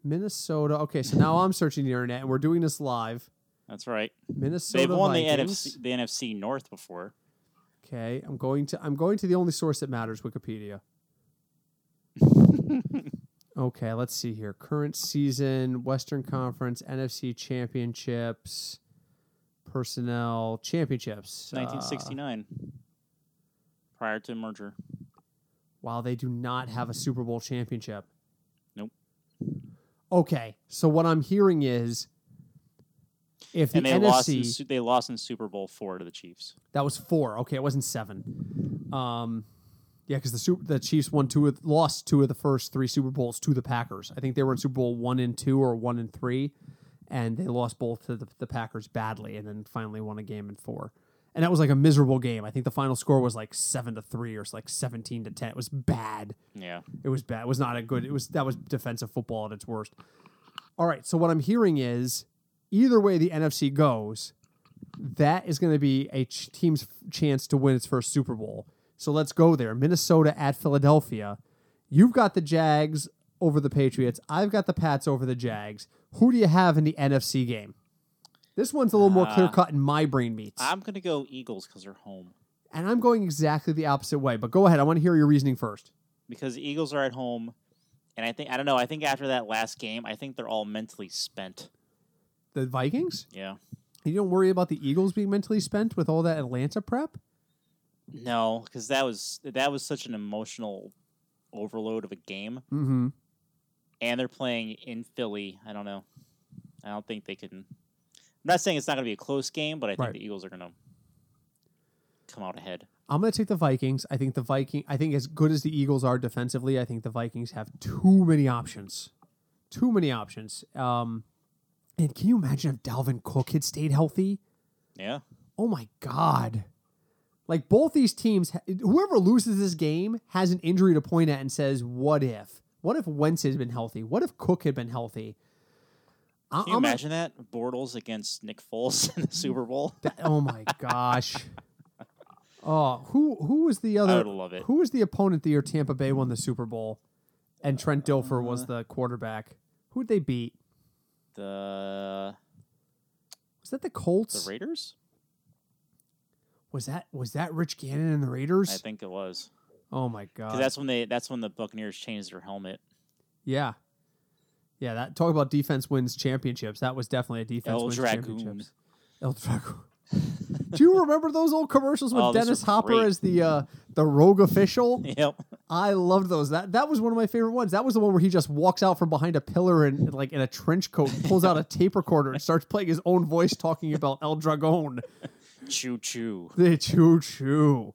Minnesota. Okay, so now I'm searching the internet, and we're doing this live. That's right. Minnesota. They've won Vikings. the NFC, the NFC North before. Okay, I'm going to I'm going to the only source that matters, Wikipedia. okay, let's see here. Current season, Western Conference, NFC Championships, personnel, championships. Uh, 1969. prior to merger. while they do not have a Super Bowl championship. Nope. Okay, so what I'm hearing is if the And they lost. In, NFC they lost in Super Bowl four to the Chiefs. That was four. Okay, it wasn't seven. Um, yeah, because the super, the Chiefs won two, of, lost two of the first three Super Bowls to the Packers. I think they were in Super Bowl one and two or one and three, and they lost both to the, the Packers badly, and then finally won a game in four. And that was like a miserable game. I think the final score was like seven to three or like seventeen to ten. It was bad. Yeah. It was bad. It was not a good. It was that was defensive football at its worst. All right. So what I'm hearing is, either way the NFC goes, that is going to be a ch- team's chance to win its first Super Bowl. So let's go there. Minnesota at Philadelphia. You've got the Jags over the Patriots. I've got the Pats over the Jags. Who do you have in the NFC game? This one's a little more Uh, clear cut in my brain meats. I'm gonna go Eagles because they're home. and I'm going exactly the opposite way. But go ahead. I want to hear your reasoning first. because the Eagles are at home, and I think I don't know. I think after that last game, I think they're all mentally spent. The Vikings? Yeah. You don't worry about the Eagles being mentally spent with all that Atlanta prep? No, because that was that was such an emotional overload of a game, Mm-hmm. and they're playing in Philly. I don't know. I don't think they can. I'm not saying it's not going to be a close game, but I think Right. the Eagles are going to come out ahead. I'm going to take the Vikings. I think the Viking. I think as good as the Eagles are defensively, I think the Vikings have too many options. Too many options. Um, and can you imagine if Dalvin Cook had stayed healthy? Yeah. Oh my God! Like both these teams, whoever loses this game has an injury to point at and says, "What if? What if Wentz had been healthy? What if Cook had been healthy?" Can you I'm imagine that Bortles against Nick Foles in the Super Bowl? That- oh my gosh. Oh, who who was the other? would love it. Who was the opponent the year Tampa Bay won the Super Bowl, and Trent Dilfer was Uh, the quarterback? Who'd they beat? The Was that the Colts? the Raiders? Was that was that Rich Gannon and the Raiders? I think it was. oh my Because god! that's when they that's when the Buccaneers changed their helmet. yeah, yeah. That talk about defense wins championships. That was definitely a defense El wins Dragoon. championships. El Dragoon. Do you remember those old commercials with Oh, Dennis Hopper great. as the uh, the rogue official? Yep. I loved those. That that was one of my favorite ones. That was the one where he just walks out from behind a pillar and like in a trench coat, pulls out a tape recorder and starts playing his own voice talking about El Dragon. Choo choo. The choo choo.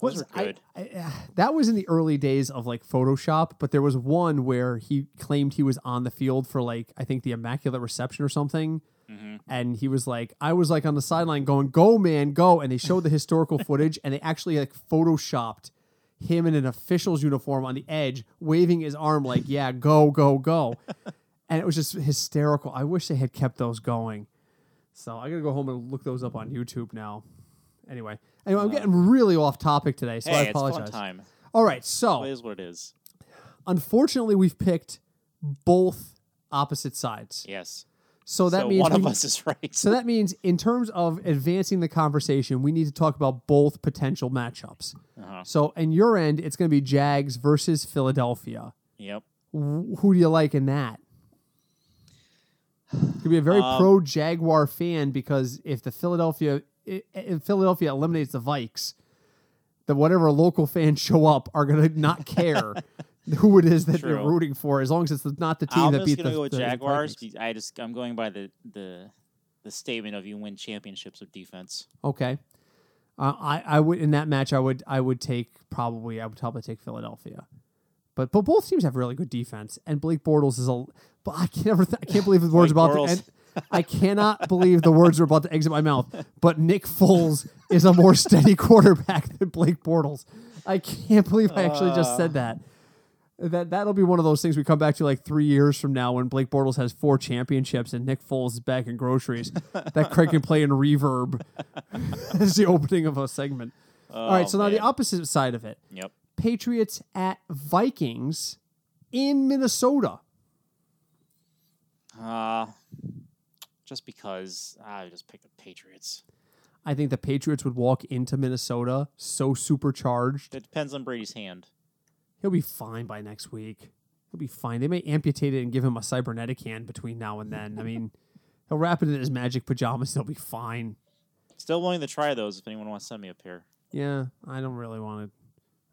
Was- good. I, I, uh, that was in the early days of like Photoshop, but there was one where he claimed he was on the field for like I think the Immaculate Reception or something, hmm and he was like, I was like on the sideline going, "Go man, go!" And they showed the historical footage, and they actually like photoshopped him in an official's uniform on the edge, waving his arm like, "Yeah, go, go, go," and it was just hysterical. I wish they had kept those going. So I gotta go home and look those up on YouTube now. Anyway, anyway, I'm getting really off topic today, so I Hey, it's apologize. fun time. All right, It so is what it is. unfortunately, we've picked both opposite sides. Yes. So that so means one we- of us is right. So that means, in terms of advancing the conversation, we need to talk about both potential matchups. Uh-huh. So, in your end, it's going to be Jags versus Philadelphia. Yep. Wh- Who do you like in that? Could be a very Um, pro Jaguar fan because if the Philadelphia if Philadelphia eliminates the Vikes, the whatever local fans show up are going to not care who it is that they're rooting for, as long as it's not the team I'm that just beat the, go with the Jaguars. Vikings. I just I'm going by the the the statement of you win championships with defense. Okay. Uh, I I would in that match I would I would take probably I would probably take Philadelphia, but but both teams have really good defense and Blake Bortles is a but I can't ever th- I can't believe the words about to Bortles. end. I cannot believe the words are about to exit my mouth. But Nick Foles is a more steady quarterback than Blake Bortles. I can't believe I actually just said uh. that. That that'll be one of those things we come back to like three years from now when Blake Bortles has four championships and Nick Foles is back in groceries. that Craig can play in reverb as the opening of a segment. Oh, All right, so now the opposite side of it: Yep. Patriots at Vikings in Minnesota. Uh, just because I just picked the Patriots. I think the Patriots would walk into Minnesota so supercharged. It depends on Brady's hand. He'll be fine by next week. He'll be fine. They may amputate it and give him a cybernetic hand between now and then. I mean, he'll wrap it in his magic pajamas. He'll be fine. Still willing to try those if anyone wants to send me a pair. Yeah, I don't really want to.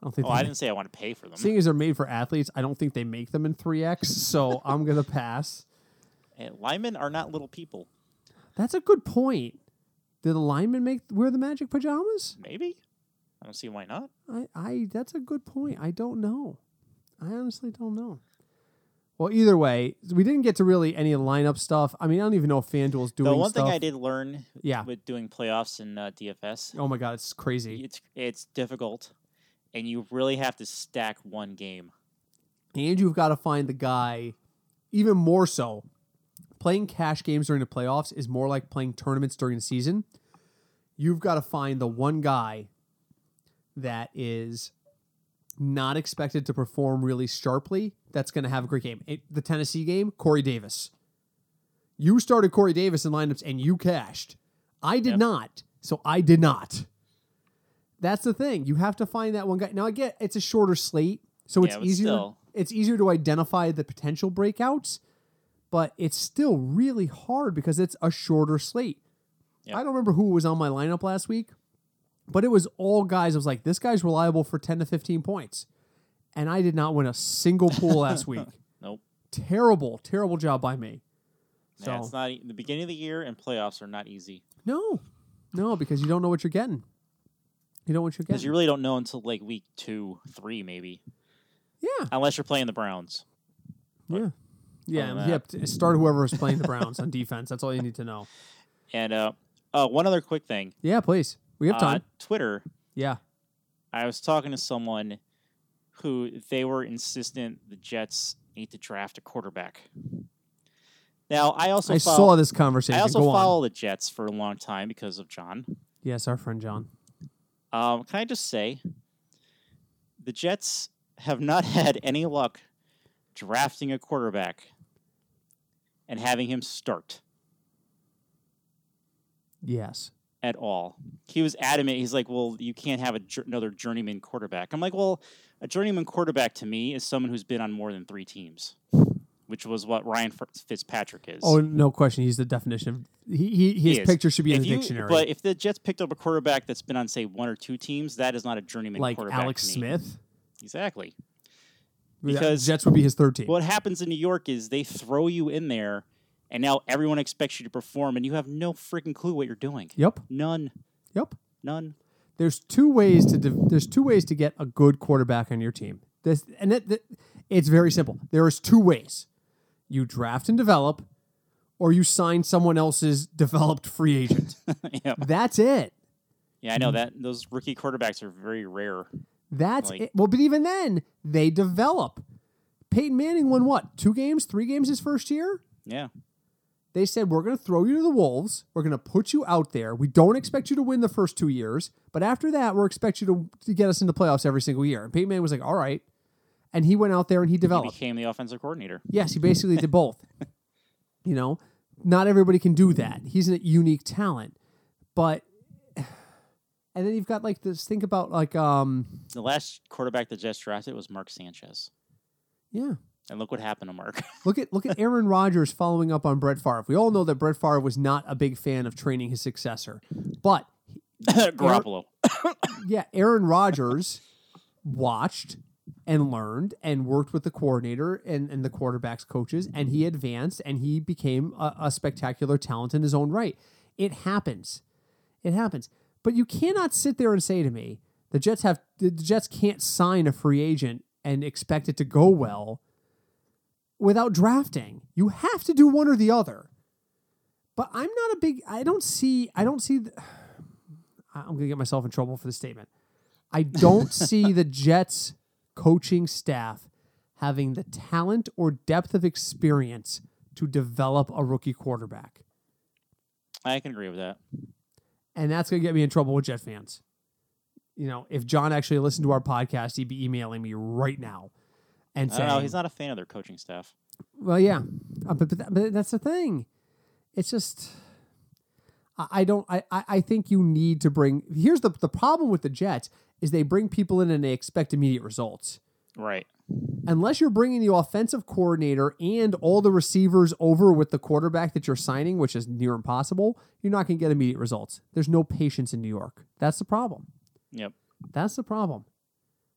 I don't think. Oh, I didn't say I want to pay for them. Seeing as they're made for athletes, I don't think they make them in three X. So I'm gonna pass. Eh, linemen are not little people. That's a good point. Did the linemen make wear the magic pajamas? Maybe. I don't see why not. I, I that's a good point. I don't know. I honestly don't know. Well, either way, we didn't get to really any lineup stuff. I mean, I don't even know if FanDuel's doing The one stuff. thing I did learn Yeah. with doing playoffs in uh, DFS, Oh my god, it's crazy. it's it's difficult, and you really have to stack one game. And you've got to find the guy, even more so. Playing cash games during the playoffs is more like playing tournaments during the season. You've got to find the one guy that is not expected to perform really sharply that's going to have a great game. It, the Tennessee game, Corey Davis. You started Corey Davis in lineups and you cashed. I did Yep. not. So I did not. That's the thing. You have to find that one guy. Now I get it's a shorter slate, so it's Yeah, but easier. still. It's easier to identify the potential breakouts, but it's still really hard because it's a shorter slate. Yep. I don't remember who was on my lineup last week, but it was all guys. I was like, this guy's reliable for ten to fifteen points, and I did not win a single pool last week. Nope. Terrible, terrible job by me. So Yeah, it's not the beginning of the year and playoffs are not easy no, no, because you don't know what you're getting. You don't know what you're because you really don't know until like week two, three, maybe, yeah, unless you're playing the Browns. yeah, yeah. other and than Yep. Start whoever is playing the Browns on defense. That's all you need to know. And uh, uh, one other quick thing. Yeah, please. We have Uh, time. Twitter. yeah. I was talking to someone who they were insistent the Jets need to draft a quarterback. Now, I also I follow, saw this conversation. I also Go on. follow the Jets for a long time because of John. Yes, our friend John. Um, can I just say, the Jets have not had any luck drafting a quarterback and having him start Yes. at all. He was adamant. He's like, "Well, you can't have another journeyman quarterback." I'm like, "Well, a journeyman quarterback to me is someone who's been on more than three teams." Which was what Ryan Fitzpatrick is. Oh, no question. He's the definition of he. he his He picture should be in the you- dictionary. But if the Jets picked up a quarterback that's been on, say, one or two teams, that is not a journeyman like quarterback. Alex to me. Smith, Exactly. Because- Jets would be his third team. What happens in New York is they throw you in there, and now everyone expects you to perform, and you have no freaking clue what you're doing. Yep. None. Yep. None. There's two ways to de- there's two ways to get a good quarterback on your team. This and it, that- it's very simple. There is two ways. You draft and develop, or you sign someone else's developed free agent. yeah. That's it. yeah, I know that those rookie quarterbacks are very rare. That's Like- it. Well, but even then, they develop. Peyton Manning won what? Two games, three games his first year? Yeah. They said, We're going to throw you to the Wolves. We're going to put you out there. We don't expect you to win the first two years, but after that, we're expect you to, to get us into playoffs every single year. And Peyton Manning was like, All right. And he went out there and he He developed. became the offensive coordinator. Yes, he basically did both. You know, not everybody can do that. He's a unique talent. But, then you've got like this think about like, um, The last quarterback the Jets drafted was Mark Sanchez. yeah. And look what happened to Mark. Look at look at Aaron Rodgers following up on Brett Favre. We all know that Brett Favre was not a big fan of training his successor, but Garoppolo. yeah, Aaron Rodgers watched and learned and worked with the coordinator and, and the quarterbacks coaches and he advanced and he became a, a spectacular talent in his own right. It happens. It happens. But you cannot sit there and say to me, the Jets have the Jets can't sign a free agent and expect it to go well without drafting. You have to do one or the other. But I'm not a big I don't see I don't see the, I'm going to get myself in trouble for the statement. I don't see the Jets coaching staff having the talent or depth of experience to develop a rookie quarterback. I can agree with that. And that's going to get me in trouble with Jet fans. You know, if John actually listened to our podcast, he'd be emailing me right now and saying, don't. He's not a fan of their coaching staff. Well, yeah, Uh, but, but, that- but that's the thing. It's just I, I don't. I, I I think you need to bring. Here's the the problem with the Jets is they bring people in and they expect immediate results. Right. Unless you're bringing the offensive coordinator and all the receivers over with the quarterback that you're signing, which is near impossible, you're not going to get immediate results. There's no patience in New York. That's the problem. Yep. That's the problem.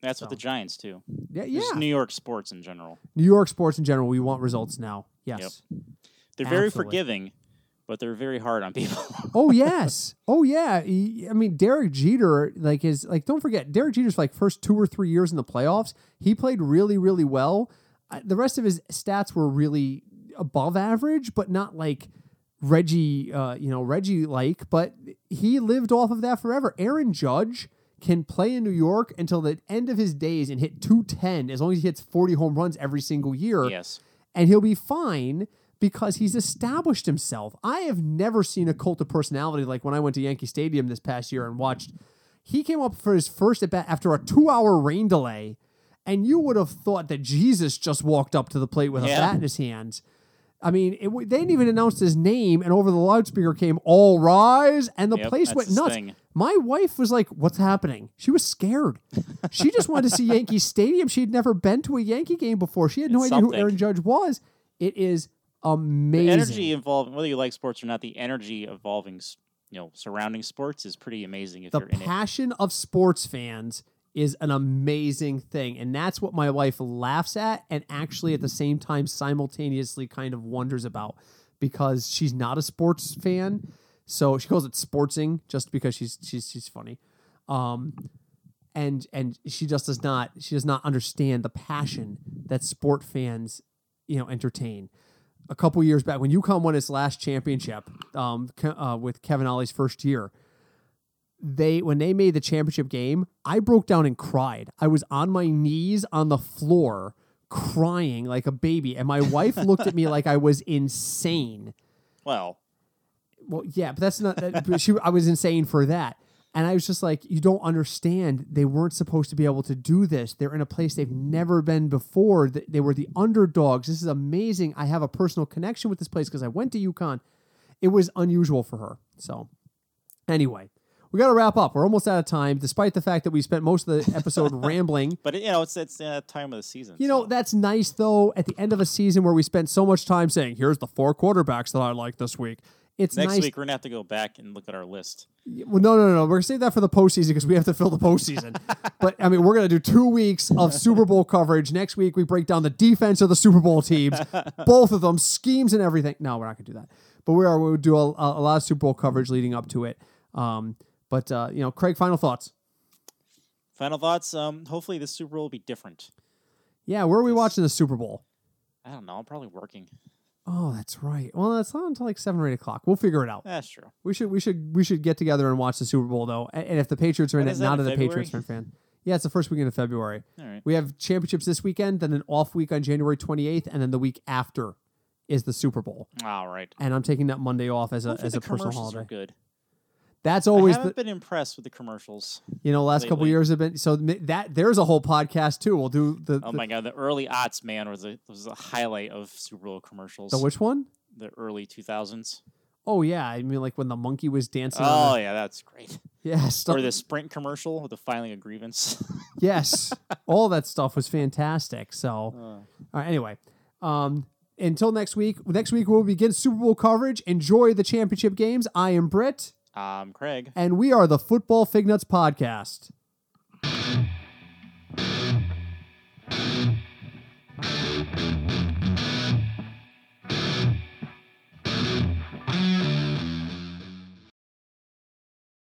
That's with the Giants too. Yeah, yeah. Just New York sports in general. New York sports in general, we want results now. Yes. They're very forgiving, but they're very hard on people. Oh yes. Oh yeah. I mean, Derek Jeter, like his, like don't forget, Derek Jeter's like first two or three years in the playoffs, he played really, really well. The rest of his stats were really above average, but not like Reggie, uh, you know, Reggie like. But he lived off of that forever. Aaron Judge can play in New York until the end of his days and hit 210 as long as he hits 40 home runs every single year yes. and he'll be fine because he's established himself. I have never seen a cult of personality like when I went to Yankee Stadium this past year and watched. He came up for his first at bat after a two-hour rain delay, and you would have thought that Jesus just walked up to the plate with a bat in his hands. I mean, it, they didn't even announce his name, and over the loudspeaker came "All rise," and the Yep, place went nuts. thing. My wife was like, "What's happening?" She was scared. she just wanted to see Yankee Stadium. She had never been to a Yankee game before. She had no It's idea who. Aaron Judge was. It is amazing. The energy involved, whether you like sports or not, the energy involving, s- you know, surrounding sports is pretty amazing if the you're in it. passion of sports fans is an amazing thing, and that's what my wife laughs at, and actually at the same time simultaneously kind of wonders about because she's not a sports fan, so she calls it sportsing just because she's she's she's funny. Um, and and she just does not she does not understand the passion that sport fans you know entertain a couple years back when UConn won its last championship um, uh, with Kevin Ollie's first year. They when they made the championship game, I broke down and cried. I was on my knees on the floor crying like a baby, and my wife looked at me like I was insane. well, Well, yeah, but that's not. That, she, I was insane for that, and I was just like, you don't understand. They weren't supposed to be able to do this. They're in a place they've never been before. They were the underdogs. This is amazing. I have a personal connection with this place because I went to UConn. It was unusual for her. So, anyway, we got to wrap up. We're almost out of time, despite the fact that we spent most of the episode rambling. but you know, it's it's uh, time of the season. You know, that's nice though. At the end of a season where we spent so much time saying, "Here's the four quarterbacks that I like this week." It's next nice week we're gonna have to go back and look at our list. Well, no, no, no, no. We're gonna save that for the postseason because we have to fill the postseason. but I mean, we're gonna do two weeks of Super Bowl coverage. Next week, we break down the defense of the Super Bowl teams, both of them, schemes and everything. No, we're not gonna do that. But we are. We'll do a, a lot of Super Bowl coverage leading up to it. Um, but uh, you know, Craig, final thoughts. Final thoughts. Um, hopefully the Super Bowl will be different. Yeah, where are we watching the Super Bowl? I don't know. I'm probably working. Oh, that's right. Well, it's not until like seven or eight o'clock. We'll figure it out. That's true. We should we should we should get together and watch the Super Bowl though. A- And if the Patriots are in When it, is that, not in a February? Patriots fan fan. Yeah, it's the first weekend of February. All right. We have championships this weekend, then an off week on January 28th, and then the week after is the Super Bowl. All right. And I'm taking that Monday off as a Hopefully as the a personal commercials are holiday. good. That's always. I haven't the been impressed with the commercials. you know last couple lately. years have been so that there's a whole podcast too. We'll do the Oh the, my god, the early aughts man was a was a highlight of Super Bowl commercials. the which one? the early 2000s. Oh yeah, I mean like when the monkey was dancing. Oh on the, yeah, that's great. yeah, stuff, Or the Sprint commercial with the filing a grievance. yes, all that stuff was fantastic. So. Uh, All right, anyway, um, until next week. Next week we'll begin Super Bowl coverage. Enjoy the championship games. I am Britt, um, Craig. and we are the Football Fig Nuts Podcast.